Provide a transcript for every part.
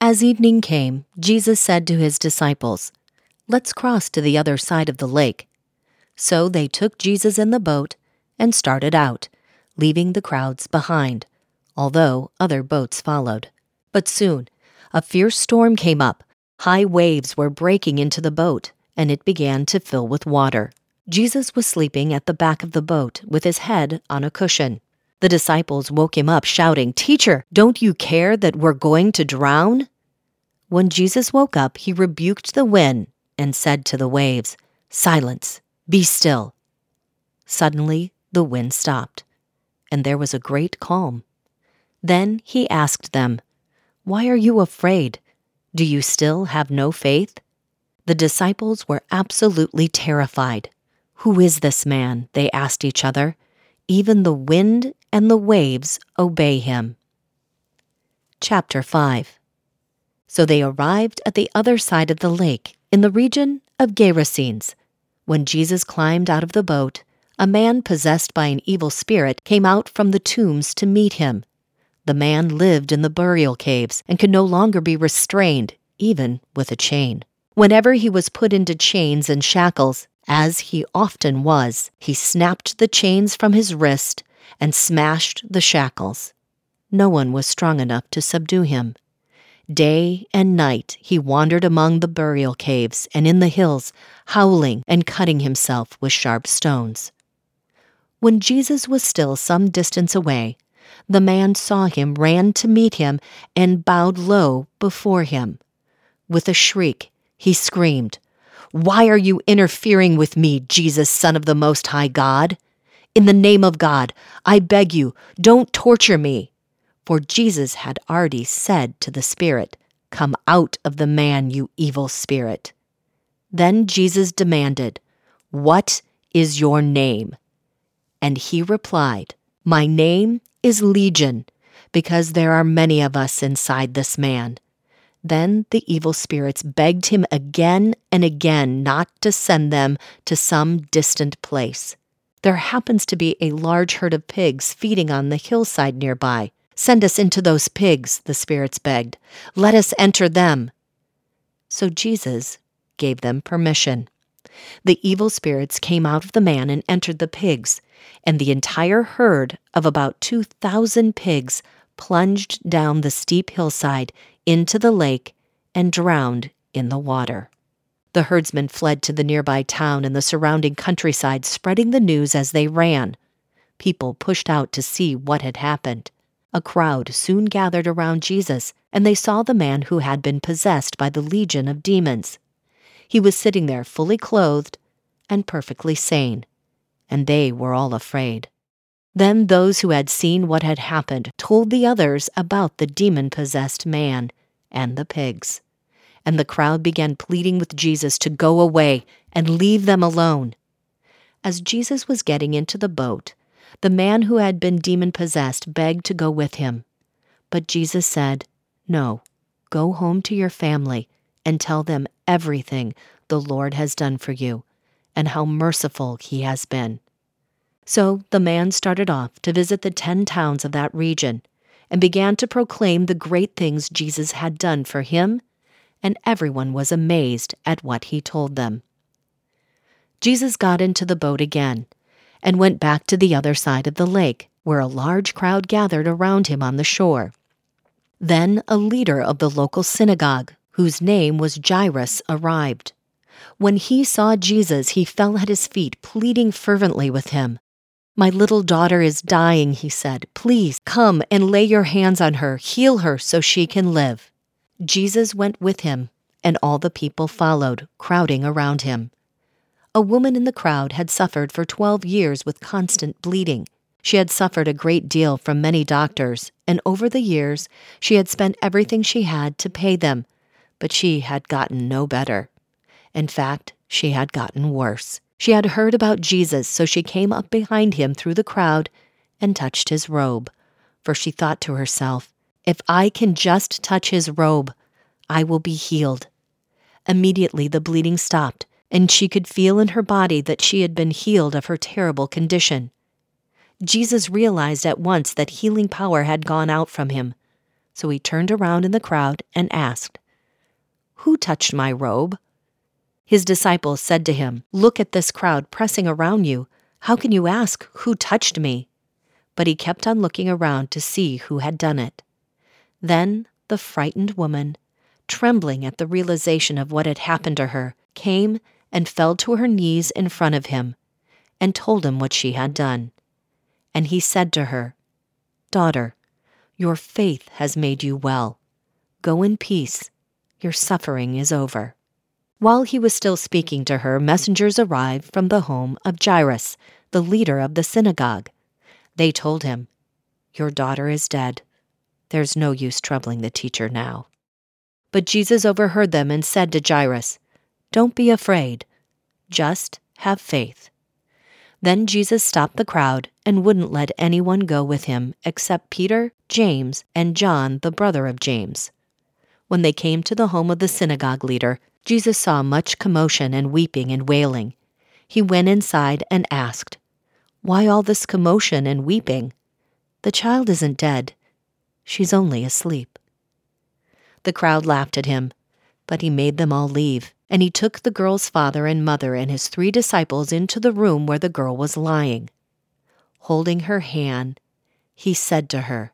As evening came, Jesus said to his disciples, Let's cross to the other side of the lake. So they took Jesus in the boat and started out, leaving the crowds behind, although other boats followed. But soon, a fierce storm came up. High waves were breaking into the boat, and it began to fill with water. Jesus was sleeping at the back of the boat with his head on a cushion. The disciples woke him up, shouting, Teacher, don't you care that we're going to drown? When Jesus woke up, he rebuked the wind and said to the waves, Silence, be still. Suddenly, the wind stopped, and there was a great calm. Then he asked them, Why are you afraid? Do you still have no faith? The disciples were absolutely terrified. Who is this man? They asked each other. Even the wind and the waves obey him. Chapter 5 So they arrived at the other side of the lake, in the region of Gerasenes. When Jesus climbed out of the boat, a man possessed by an evil spirit came out from the tombs to meet him. The man lived in the burial caves and could no longer be restrained, even with a chain. Whenever he was put into chains and shackles, as he often was, he snapped the chains from his wrist and smashed the shackles. No one was strong enough to subdue him. Day and night he wandered among the burial caves and in the hills, howling and cutting himself with sharp stones. When Jesus was still some distance away, the man saw him, ran to meet him, and bowed low before him. With a shriek, he screamed, Why are you interfering with me, Jesus, Son of the Most High God? In the name of God, I beg you, don't torture me. For Jesus had already said to the Spirit, Come out of the man, you evil spirit. Then Jesus demanded, What is your name? And he replied, My name is Legion, because there are many of us inside this man. Then the evil spirits begged him again and again not to send them to some distant place. There happens to be a large herd of pigs feeding on the hillside nearby. Send us into those pigs, the spirits begged. Let us enter them. So Jesus gave them permission. The evil spirits came out of the man and entered the pigs, and the entire herd of about 2,000 pigs plunged down the steep hillside into the lake and drowned in the water. The herdsmen fled to the nearby town and the surrounding countryside, spreading the news as they ran. People pushed out to see what had happened. A crowd soon gathered around Jesus, and they saw the man who had been possessed by the legion of demons. He was sitting there fully clothed and perfectly sane, and they were all afraid. Then those who had seen what had happened told the others about the demon possessed man and the pigs and the crowd began pleading with Jesus to go away and leave them alone. As Jesus was getting into the boat, the man who had been demon possessed begged to go with him. But Jesus said, No, go home to your family and tell them everything the Lord has done for you and how merciful he has been. So the man started off to visit the ten towns of that region and began to proclaim the great things Jesus had done for him and everyone was amazed at what he told them. Jesus got into the boat again and went back to the other side of the lake, where a large crowd gathered around him on the shore. Then a leader of the local synagogue, whose name was Jairus, arrived. When he saw Jesus, he fell at his feet, pleading fervently with him. My little daughter is dying, he said. Please come and lay your hands on her, heal her so she can live. Jesus went with him, and all the people followed, crowding around him. A woman in the crowd had suffered for twelve years with constant bleeding. She had suffered a great deal from many doctors, and over the years she had spent everything she had to pay them, but she had gotten no better. In fact, she had gotten worse. She had heard about Jesus, so she came up behind him through the crowd and touched his robe. For she thought to herself, If I can just touch his robe, I will be healed. Immediately the bleeding stopped, and she could feel in her body that she had been healed of her terrible condition. Jesus realized at once that healing power had gone out from him. So he turned around in the crowd and asked, Who touched my robe? His disciples said to him, Look at this crowd pressing around you. How can you ask, Who touched me? But he kept on looking around to see who had done it. Then the frightened woman, trembling at the realization of what had happened to her, came and fell to her knees in front of him and told him what she had done. And he said to her, Daughter, your faith has made you well. Go in peace. Your suffering is over. While he was still speaking to her, messengers arrived from the home of Jairus, the leader of the synagogue. They told him, Your daughter is dead. There's no use troubling the teacher now. But Jesus overheard them and said to Jairus, Don't be afraid. Just have faith. Then Jesus stopped the crowd and wouldn't let anyone go with him except Peter, James, and John, the brother of James. When they came to the home of the synagogue leader, Jesus saw much commotion and weeping and wailing. He went inside and asked, Why all this commotion and weeping? The child isn't dead. She's only asleep. The crowd laughed at him, but he made them all leave and he took the girl's father and mother and his three disciples into the room where the girl was lying. Holding her hand, he said to her,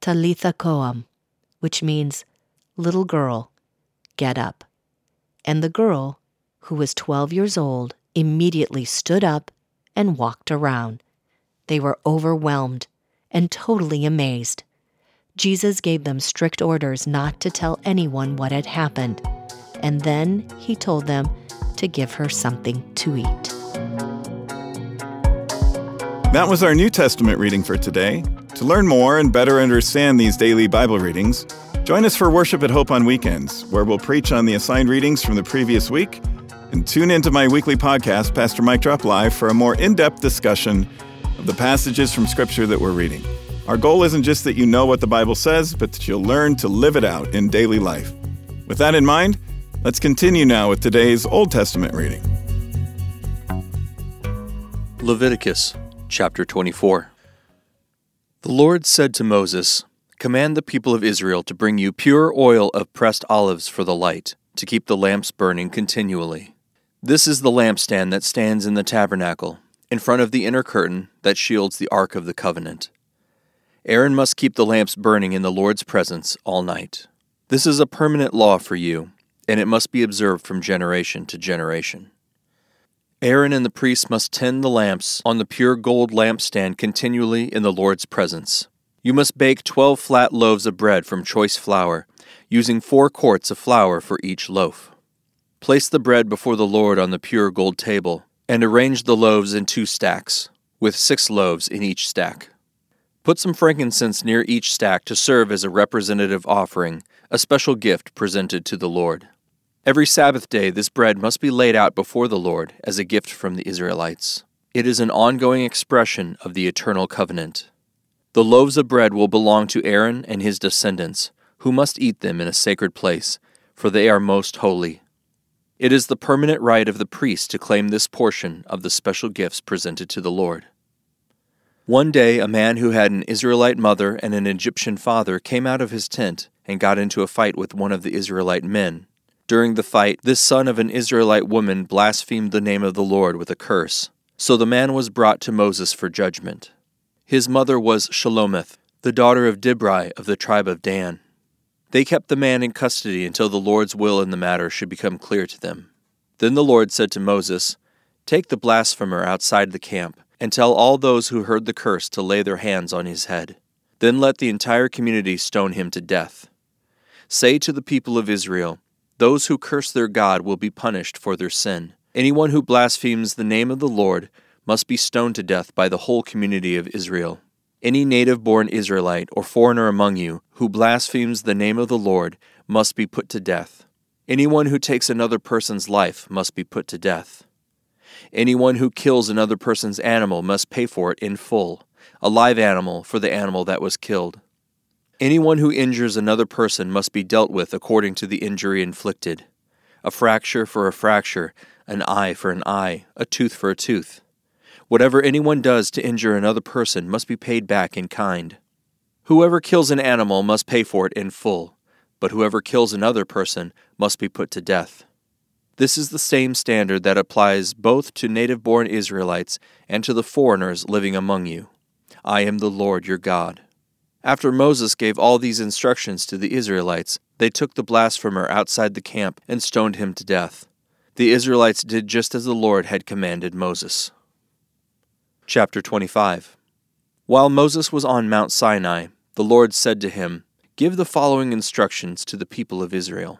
Talitha koum, which means, Little girl, get up. And the girl, who was twelve years old, immediately stood up and walked around. They were overwhelmed and totally amazed. Jesus gave them strict orders not to tell anyone what had happened and then he told them to give her something to eat. That was our New Testament reading for today. To learn more and better understand these daily Bible readings, join us for worship at Hope on weekends, where we'll preach on the assigned readings from the previous week, and tune into my weekly podcast, Pastor Mike Drop Live, for a more in depth discussion of the passages from Scripture that we're reading. Our goal isn't just that you know what the Bible says, but that you'll learn to live it out in daily life. With that in mind, Let's continue now with today's Old Testament reading. Leviticus chapter 24. The Lord said to Moses, Command the people of Israel to bring you pure oil of pressed olives for the light, to keep the lamps burning continually. This is the lampstand that stands in the tabernacle, in front of the inner curtain that shields the ark of the covenant. Aaron must keep the lamps burning in the Lord's presence all night. This is a permanent law for you and it must be observed from generation to generation. Aaron and the priests must tend the lamps on the pure gold lampstand continually in the Lord's presence. You must bake twelve flat loaves of bread from choice flour, using four quarts of flour for each loaf. Place the bread before the Lord on the pure gold table, and arrange the loaves in two stacks, with six loaves in each stack. Put some frankincense near each stack to serve as a representative offering, a special gift presented to the Lord. Every Sabbath day, this bread must be laid out before the Lord as a gift from the Israelites. It is an ongoing expression of the eternal covenant. The loaves of bread will belong to Aaron and his descendants, who must eat them in a sacred place, for they are most holy. It is the permanent right of the priest to claim this portion of the special gifts presented to the Lord. One day, a man who had an Israelite mother and an Egyptian father came out of his tent and got into a fight with one of the Israelite men. During the fight, this son of an Israelite woman blasphemed the name of the Lord with a curse. So the man was brought to Moses for judgment. His mother was Shelomith, the daughter of Dibri of the tribe of Dan. They kept the man in custody until the Lord's will in the matter should become clear to them. Then the Lord said to Moses, Take the blasphemer outside the camp, and tell all those who heard the curse to lay their hands on his head. Then let the entire community stone him to death. Say to the people of Israel, those who curse their God will be punished for their sin. Anyone who blasphemes the name of the Lord must be stoned to death by the whole community of Israel. Any native born Israelite or foreigner among you who blasphemes the name of the Lord must be put to death. Anyone who takes another person's life must be put to death. Anyone who kills another person's animal must pay for it in full, a live animal for the animal that was killed. Anyone who injures another person must be dealt with according to the injury inflicted a fracture for a fracture, an eye for an eye, a tooth for a tooth. Whatever anyone does to injure another person must be paid back in kind. Whoever kills an animal must pay for it in full, but whoever kills another person must be put to death. This is the same standard that applies both to native born Israelites and to the foreigners living among you. I am the Lord your God. After Moses gave all these instructions to the Israelites, they took the blasphemer outside the camp and stoned him to death. The Israelites did just as the Lord had commanded Moses. Chapter 25 While Moses was on Mount Sinai, the Lord said to him, Give the following instructions to the people of Israel.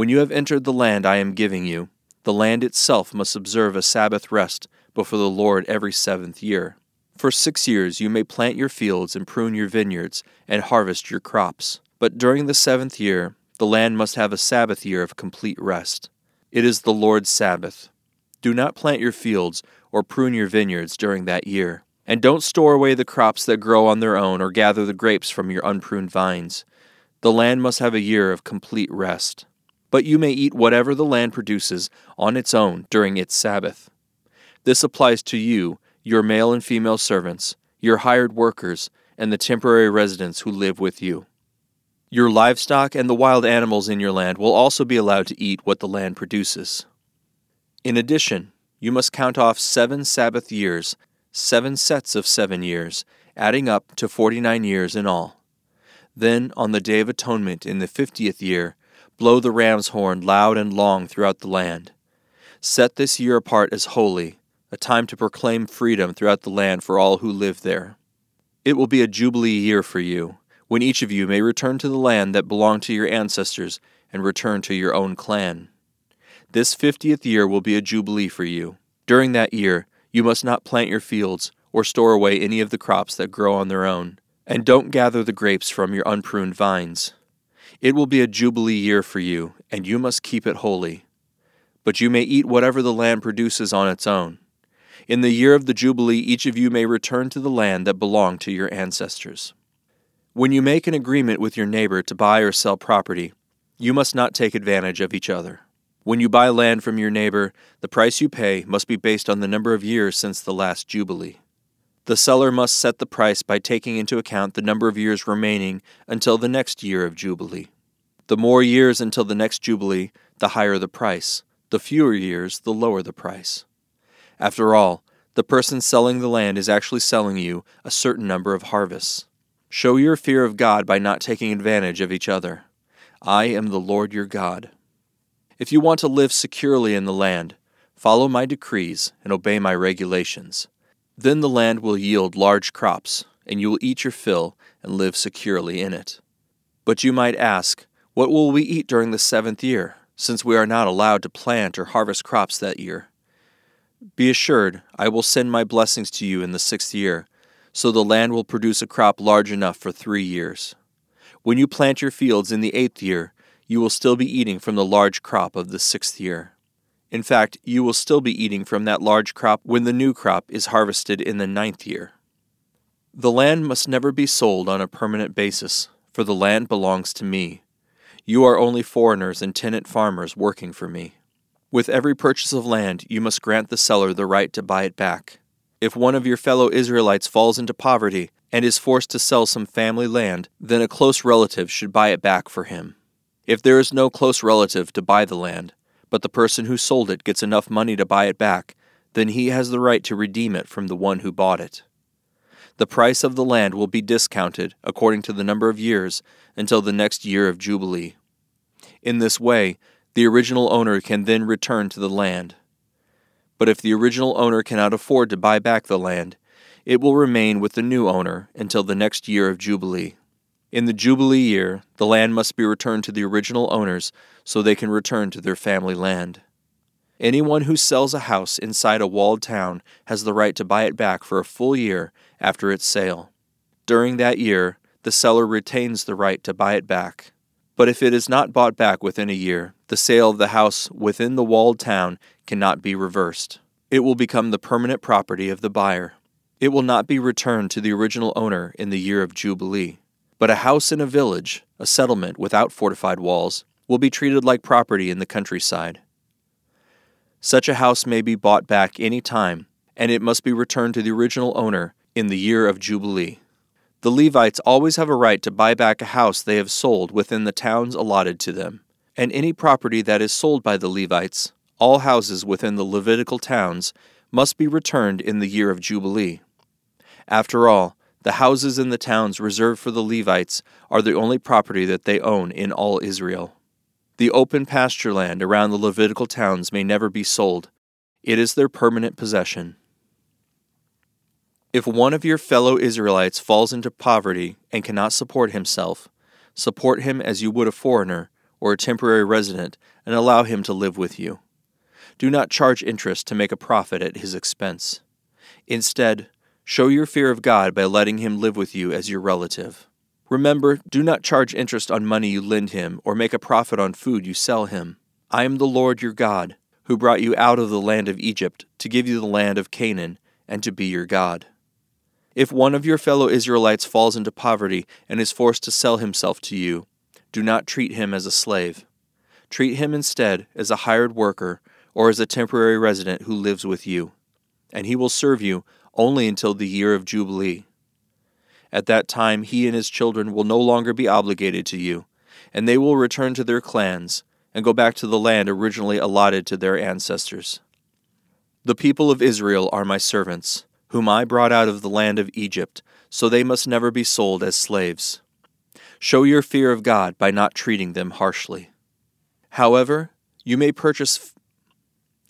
When you have entered the land I am giving you, the land itself must observe a Sabbath rest before the Lord every seventh year. For six years you may plant your fields and prune your vineyards and harvest your crops. But during the seventh year, the land must have a Sabbath year of complete rest. It is the Lord's Sabbath. Do not plant your fields or prune your vineyards during that year. And don't store away the crops that grow on their own or gather the grapes from your unpruned vines. The land must have a year of complete rest. But you may eat whatever the land produces on its own during its Sabbath. This applies to you, your male and female servants, your hired workers, and the temporary residents who live with you. Your livestock and the wild animals in your land will also be allowed to eat what the land produces. In addition, you must count off seven Sabbath years, seven sets of seven years, adding up to forty nine years in all. Then, on the Day of Atonement in the fiftieth year, blow the ram's horn loud and long throughout the land. Set this year apart as holy, a time to proclaim freedom throughout the land for all who live there. It will be a jubilee year for you, when each of you may return to the land that belonged to your ancestors and return to your own clan. This fiftieth year will be a jubilee for you. During that year, you must not plant your fields or store away any of the crops that grow on their own, and don't gather the grapes from your unpruned vines. It will be a jubilee year for you, and you must keep it holy. But you may eat whatever the land produces on its own. In the year of the Jubilee, each of you may return to the land that belonged to your ancestors. When you make an agreement with your neighbor to buy or sell property, you must not take advantage of each other. When you buy land from your neighbor, the price you pay must be based on the number of years since the last Jubilee. The seller must set the price by taking into account the number of years remaining until the next year of Jubilee. The more years until the next Jubilee, the higher the price. The fewer years, the lower the price. After all, the person selling the land is actually selling you a certain number of harvests. Show your fear of God by not taking advantage of each other. I am the Lord your God. If you want to live securely in the land, follow my decrees and obey my regulations. Then the land will yield large crops, and you will eat your fill and live securely in it. But you might ask, What will we eat during the seventh year, since we are not allowed to plant or harvest crops that year? Be assured, I will send my blessings to you in the sixth year, so the land will produce a crop large enough for three years. When you plant your fields in the eighth year, you will still be eating from the large crop of the sixth year. In fact, you will still be eating from that large crop when the new crop is harvested in the ninth year. The land must never be sold on a permanent basis, for the land belongs to me. You are only foreigners and tenant farmers working for me. With every purchase of land, you must grant the seller the right to buy it back. If one of your fellow Israelites falls into poverty and is forced to sell some family land, then a close relative should buy it back for him. If there is no close relative to buy the land, but the person who sold it gets enough money to buy it back, then he has the right to redeem it from the one who bought it. The price of the land will be discounted according to the number of years until the next year of Jubilee. In this way, the original owner can then return to the land. But if the original owner cannot afford to buy back the land, it will remain with the new owner until the next year of Jubilee. In the Jubilee year, the land must be returned to the original owners so they can return to their family land. Anyone who sells a house inside a walled town has the right to buy it back for a full year after its sale. During that year, the seller retains the right to buy it back. But if it is not bought back within a year, the sale of the house within the walled town cannot be reversed. It will become the permanent property of the buyer. It will not be returned to the original owner in the year of Jubilee. But a house in a village, a settlement without fortified walls, will be treated like property in the countryside. Such a house may be bought back any time, and it must be returned to the original owner in the year of Jubilee. The Levites always have a right to buy back a house they have sold within the towns allotted to them, and any property that is sold by the Levites, all houses within the Levitical towns, must be returned in the year of Jubilee. After all, the houses in the towns reserved for the Levites are the only property that they own in all Israel. The open pasture land around the Levitical towns may never be sold, it is their permanent possession. If one of your fellow Israelites falls into poverty and cannot support himself, support him as you would a foreigner or a temporary resident and allow him to live with you. Do not charge interest to make a profit at his expense. Instead, show your fear of God by letting him live with you as your relative. Remember, do not charge interest on money you lend him or make a profit on food you sell him. I am the Lord your God, who brought you out of the land of Egypt to give you the land of Canaan and to be your God. If one of your fellow Israelites falls into poverty and is forced to sell himself to you, do not treat him as a slave. Treat him instead as a hired worker or as a temporary resident who lives with you, and he will serve you only until the year of Jubilee. At that time, he and his children will no longer be obligated to you, and they will return to their clans and go back to the land originally allotted to their ancestors. The people of Israel are my servants whom I brought out of the land of Egypt, so they must never be sold as slaves. Show your fear of God by not treating them harshly. However, you may purchase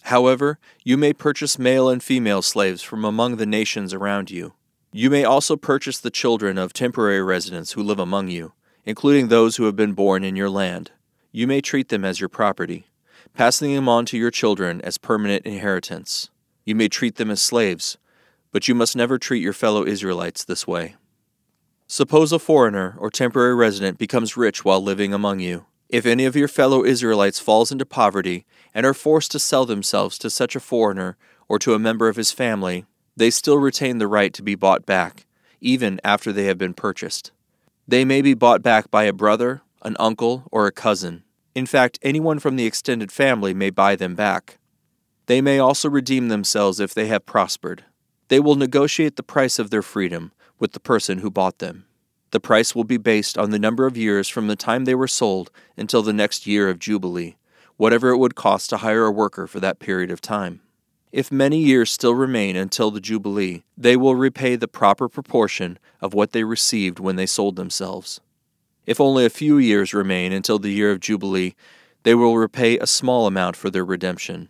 However, you may purchase male and female slaves from among the nations around you. You may also purchase the children of temporary residents who live among you, including those who have been born in your land. You may treat them as your property, passing them on to your children as permanent inheritance. You may treat them as slaves, but you must never treat your fellow Israelites this way. Suppose a foreigner or temporary resident becomes rich while living among you. If any of your fellow Israelites falls into poverty and are forced to sell themselves to such a foreigner or to a member of his family, they still retain the right to be bought back, even after they have been purchased. They may be bought back by a brother, an uncle, or a cousin. In fact, anyone from the extended family may buy them back. They may also redeem themselves if they have prospered. They will negotiate the price of their freedom with the person who bought them. The price will be based on the number of years from the time they were sold until the next year of Jubilee, whatever it would cost to hire a worker for that period of time. If many years still remain until the Jubilee, they will repay the proper proportion of what they received when they sold themselves. If only a few years remain until the year of Jubilee, they will repay a small amount for their redemption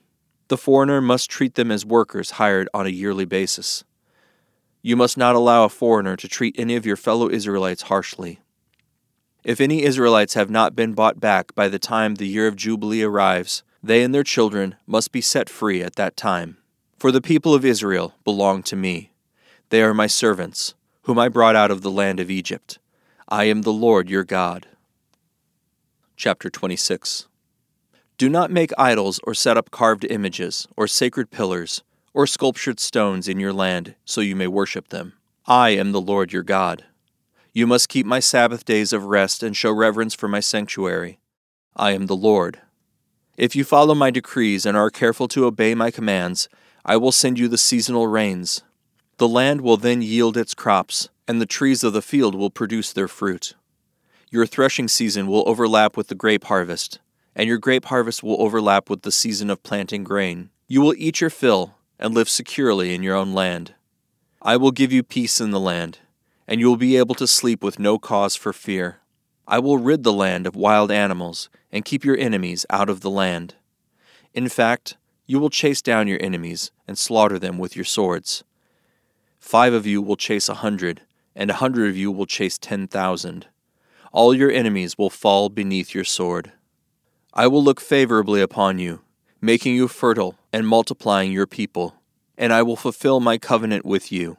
the foreigner must treat them as workers hired on a yearly basis. You must not allow a foreigner to treat any of your fellow Israelites harshly. If any Israelites have not been bought back by the time the year of Jubilee arrives, they and their children must be set free at that time. For the people of Israel belong to me. They are my servants, whom I brought out of the land of Egypt. I am the Lord your God. Chapter 26 do not make idols or set up carved images, or sacred pillars, or sculptured stones in your land, so you may worship them. I am the Lord your God. You must keep my Sabbath days of rest and show reverence for my sanctuary. I am the Lord. If you follow my decrees and are careful to obey my commands, I will send you the seasonal rains. The land will then yield its crops, and the trees of the field will produce their fruit. Your threshing season will overlap with the grape harvest and your grape harvest will overlap with the season of planting grain. You will eat your fill and live securely in your own land. I will give you peace in the land, and you will be able to sleep with no cause for fear. I will rid the land of wild animals and keep your enemies out of the land. In fact, you will chase down your enemies and slaughter them with your swords. Five of you will chase a hundred, and a hundred of you will chase ten thousand. All your enemies will fall beneath your sword. I will look favorably upon you, making you fertile and multiplying your people, and I will fulfill my covenant with you.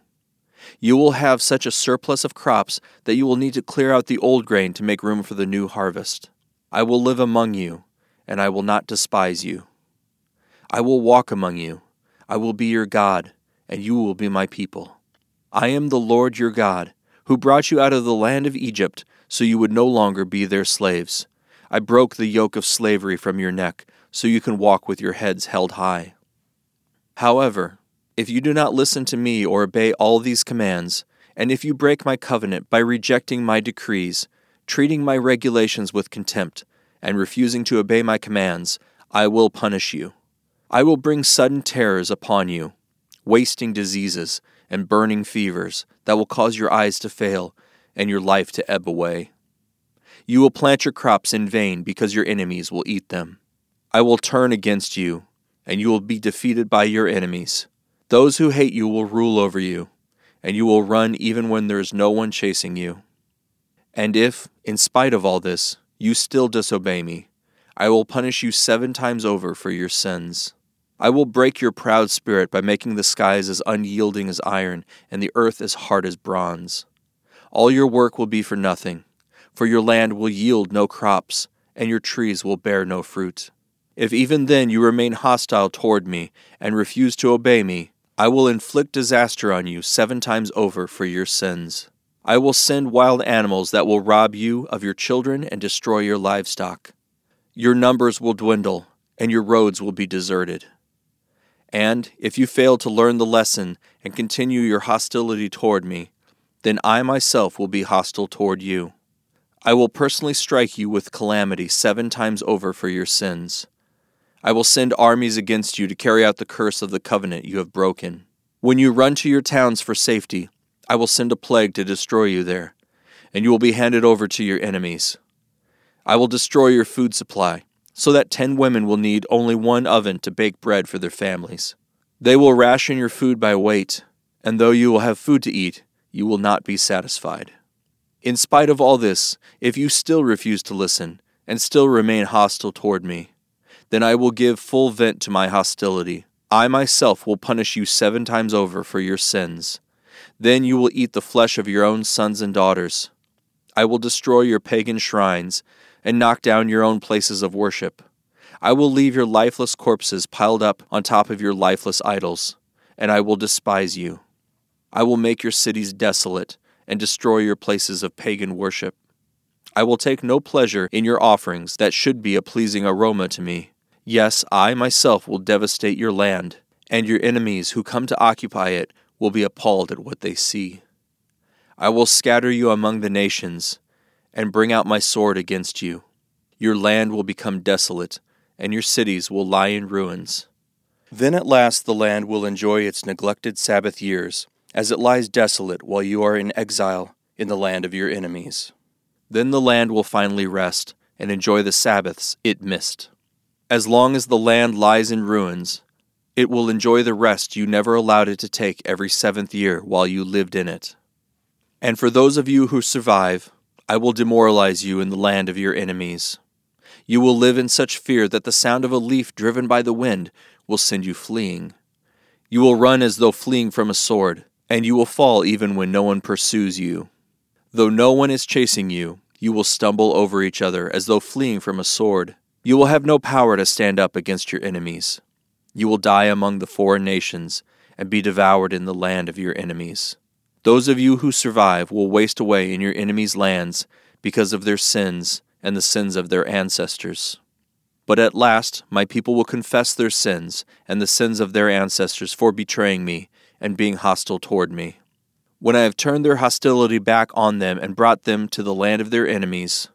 You will have such a surplus of crops that you will need to clear out the old grain to make room for the new harvest. I will live among you, and I will not despise you. I will walk among you. I will be your God, and you will be my people. I am the Lord your God, who brought you out of the land of Egypt, so you would no longer be their slaves. I broke the yoke of slavery from your neck, so you can walk with your heads held high. However, if you do not listen to me or obey all these commands, and if you break my covenant by rejecting my decrees, treating my regulations with contempt, and refusing to obey my commands, I will punish you. I will bring sudden terrors upon you, wasting diseases and burning fevers that will cause your eyes to fail and your life to ebb away. You will plant your crops in vain because your enemies will eat them. I will turn against you, and you will be defeated by your enemies. Those who hate you will rule over you, and you will run even when there is no one chasing you. And if, in spite of all this, you still disobey me, I will punish you seven times over for your sins. I will break your proud spirit by making the skies as unyielding as iron and the earth as hard as bronze. All your work will be for nothing, for your land will yield no crops, and your trees will bear no fruit. If even then you remain hostile toward me and refuse to obey me, I will inflict disaster on you seven times over for your sins. I will send wild animals that will rob you of your children and destroy your livestock. Your numbers will dwindle, and your roads will be deserted. And if you fail to learn the lesson and continue your hostility toward me, then I myself will be hostile toward you. I will personally strike you with calamity seven times over for your sins. I will send armies against you to carry out the curse of the covenant you have broken. When you run to your towns for safety, I will send a plague to destroy you there, and you will be handed over to your enemies. I will destroy your food supply, so that ten women will need only one oven to bake bread for their families. They will ration your food by weight, and though you will have food to eat, you will not be satisfied. In spite of all this, if you still refuse to listen, and still remain hostile toward me, then I will give full vent to my hostility. I myself will punish you seven times over for your sins. Then you will eat the flesh of your own sons and daughters. I will destroy your pagan shrines and knock down your own places of worship. I will leave your lifeless corpses piled up on top of your lifeless idols, and I will despise you. I will make your cities desolate and destroy your places of pagan worship. I will take no pleasure in your offerings that should be a pleasing aroma to me. Yes, I myself will devastate your land, and your enemies who come to occupy it will be appalled at what they see. I will scatter you among the nations, and bring out my sword against you. Your land will become desolate, and your cities will lie in ruins. Then at last the land will enjoy its neglected Sabbath years, as it lies desolate while you are in exile in the land of your enemies. Then the land will finally rest and enjoy the Sabbaths it missed. As long as the land lies in ruins, it will enjoy the rest you never allowed it to take every seventh year while you lived in it. And for those of you who survive, I will demoralize you in the land of your enemies. You will live in such fear that the sound of a leaf driven by the wind will send you fleeing. You will run as though fleeing from a sword, and you will fall even when no one pursues you. Though no one is chasing you, you will stumble over each other as though fleeing from a sword. You will have no power to stand up against your enemies. You will die among the foreign nations and be devoured in the land of your enemies. Those of you who survive will waste away in your enemies' lands because of their sins and the sins of their ancestors. But at last my people will confess their sins and the sins of their ancestors for betraying me and being hostile toward me. When I have turned their hostility back on them and brought them to the land of their enemies,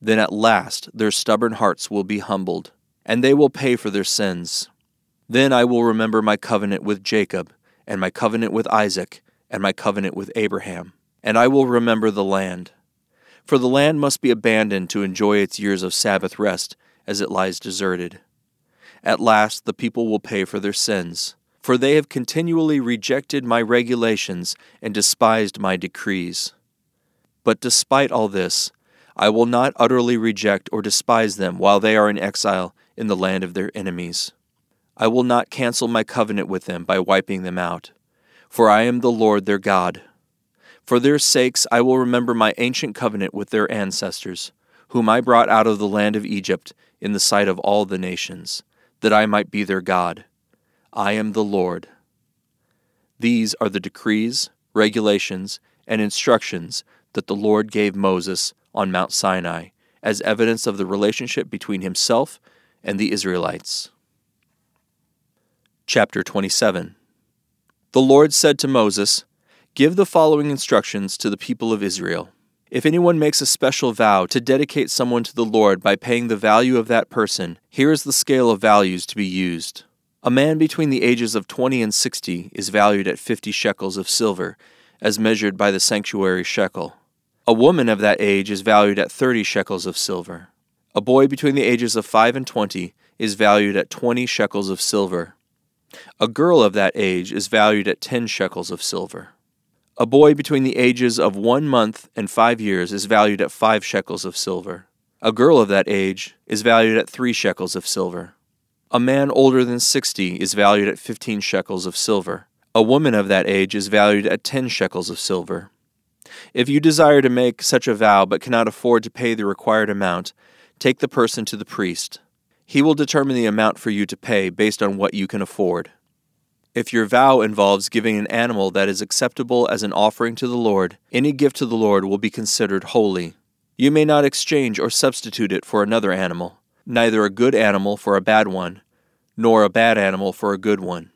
then at last their stubborn hearts will be humbled, and they will pay for their sins. Then I will remember my covenant with Jacob, and my covenant with Isaac, and my covenant with Abraham, and I will remember the land. For the land must be abandoned to enjoy its years of Sabbath rest as it lies deserted. At last the people will pay for their sins, for they have continually rejected my regulations and despised my decrees. But despite all this, I will not utterly reject or despise them while they are in exile in the land of their enemies. I will not cancel my covenant with them by wiping them out, for I am the Lord their God. For their sakes I will remember my ancient covenant with their ancestors, whom I brought out of the land of Egypt in the sight of all the nations, that I might be their God. I am the Lord. These are the decrees, regulations, and instructions that the Lord gave Moses on Mount Sinai as evidence of the relationship between himself and the Israelites. Chapter 27 The Lord said to Moses, Give the following instructions to the people of Israel. If anyone makes a special vow to dedicate someone to the Lord by paying the value of that person, here is the scale of values to be used. A man between the ages of 20 and 60 is valued at 50 shekels of silver, as measured by the sanctuary shekel. A woman of that age is valued at 30 shekels of silver. A boy between the ages of 5 and 20 is valued at 20 shekels of silver. A girl of that age is valued at 10 shekels of silver. A boy between the ages of one month and five years is valued at 5 shekels of silver. A girl of that age is valued at 3 shekels of silver. A man older than 60 is valued at 15 shekels of silver. A woman of that age is valued at 10 shekels of silver. If you desire to make such a vow but cannot afford to pay the required amount, take the person to the priest. He will determine the amount for you to pay based on what you can afford. If your vow involves giving an animal that is acceptable as an offering to the Lord, any gift to the Lord will be considered holy. You may not exchange or substitute it for another animal neither a good animal for a bad one, nor a bad animal for a good one.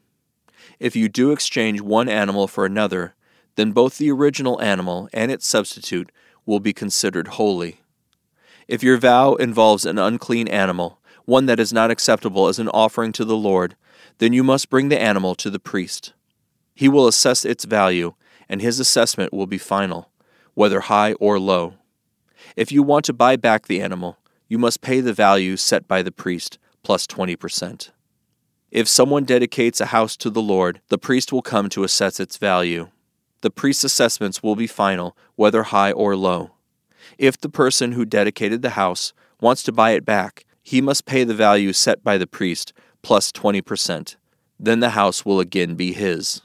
If you do exchange one animal for another, then both the original animal and its substitute will be considered holy. If your vow involves an unclean animal, one that is not acceptable as an offering to the Lord, then you must bring the animal to the priest. He will assess its value, and his assessment will be final, whether high or low. If you want to buy back the animal, you must pay the value set by the priest plus 20%. If someone dedicates a house to the Lord, the priest will come to assess its value. The priest's assessments will be final, whether high or low. If the person who dedicated the house wants to buy it back, he must pay the value set by the priest plus 20%. Then the house will again be his.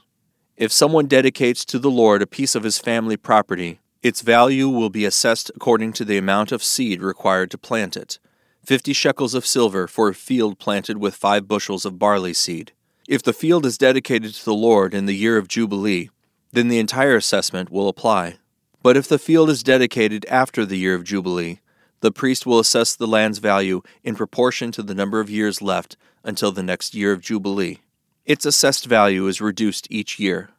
If someone dedicates to the Lord a piece of his family property, its value will be assessed according to the amount of seed required to plant it. Fifty shekels of silver for a field planted with five bushels of barley seed. If the field is dedicated to the Lord in the year of Jubilee, then the entire assessment will apply. But if the field is dedicated after the year of Jubilee, the priest will assess the land's value in proportion to the number of years left until the next year of Jubilee. Its assessed value is reduced each year.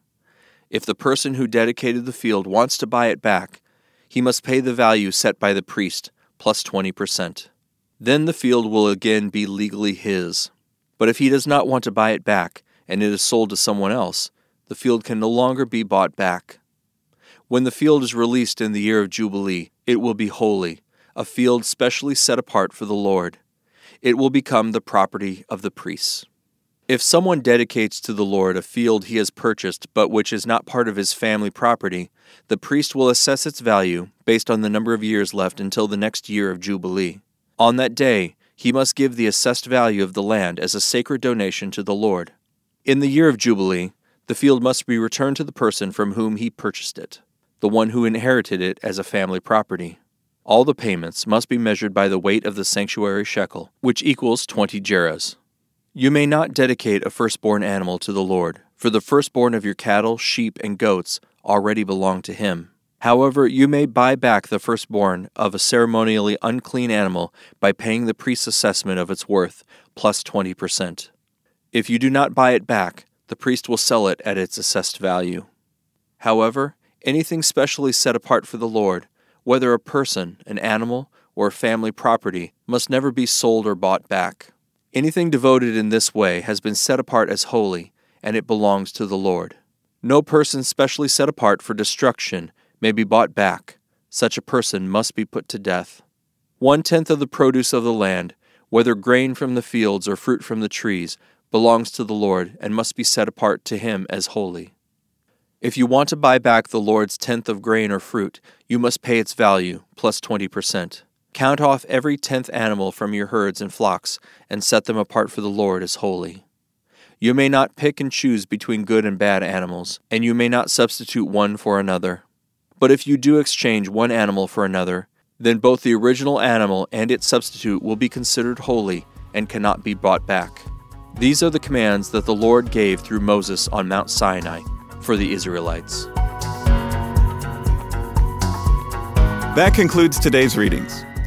If the person who dedicated the field wants to buy it back, he must pay the value set by the priest, plus 20%. Then the field will again be legally his. But if he does not want to buy it back, and it is sold to someone else, the field can no longer be bought back. When the field is released in the year of Jubilee, it will be holy, a field specially set apart for the Lord. It will become the property of the priests. If someone dedicates to the Lord a field he has purchased but which is not part of his family property, the priest will assess its value based on the number of years left until the next year of Jubilee. On that day, he must give the assessed value of the land as a sacred donation to the Lord. In the year of Jubilee, the field must be returned to the person from whom he purchased it, the one who inherited it as a family property. All the payments must be measured by the weight of the sanctuary shekel, which equals twenty gerahs. You may not dedicate a firstborn animal to the Lord, for the firstborn of your cattle, sheep, and goats already belong to him. However, you may buy back the firstborn of a ceremonially unclean animal by paying the priest's assessment of its worth, plus 20%. If you do not buy it back, the priest will sell it at its assessed value. However, anything specially set apart for the Lord, whether a person, an animal, or family property, must never be sold or bought back. Anything devoted in this way has been set apart as holy, and it belongs to the Lord. No person specially set apart for destruction may be bought back. Such a person must be put to death. One tenth of the produce of the land, whether grain from the fields or fruit from the trees, belongs to the Lord and must be set apart to him as holy. If you want to buy back the Lord's tenth of grain or fruit, you must pay its value, plus 20%. Count off every tenth animal from your herds and flocks, and set them apart for the Lord as holy. You may not pick and choose between good and bad animals, and you may not substitute one for another. But if you do exchange one animal for another, then both the original animal and its substitute will be considered holy and cannot be brought back. These are the commands that the Lord gave through Moses on Mount Sinai for the Israelites. That concludes today's readings.